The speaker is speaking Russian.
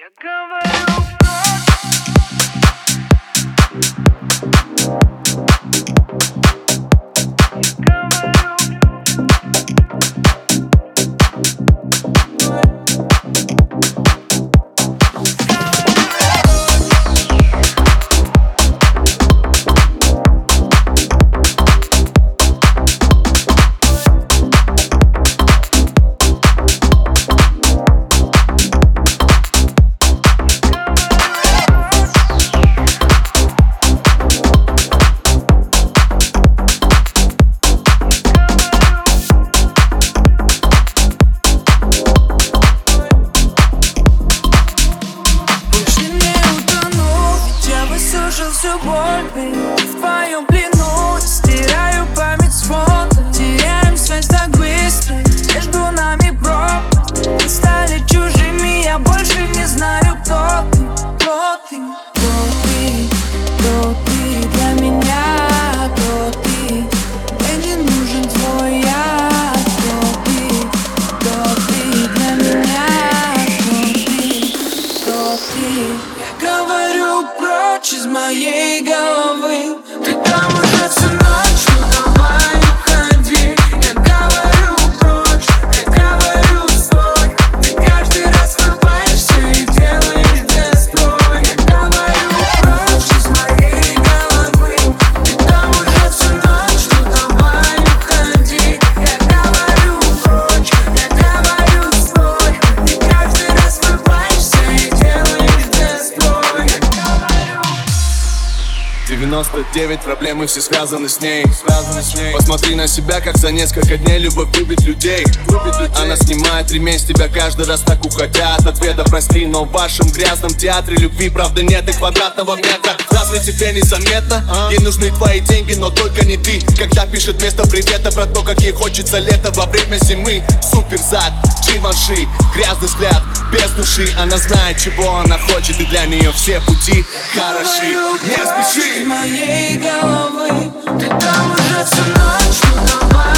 Я говорю to warn me. 99 проблем и все связаны с ней. Посмотри на себя, как за несколько дней любовь любит людей. Она снимает ремень с тебя каждый раз так уходя от ответа. Прости, но в вашем грязном театре любви правда нет и квадратного метра. Разве тебе незаметно? Ей нужны твои деньги, но только не ты. Когда пишет вместо привета про то, как ей хочется лето во время зимы. Супер зад, Живанши, грязный взгляд, без души. Она знает, чего она хочет и для нее все пути хороши. Не спеши моей головы. Ты там уже всю ночь, ну давай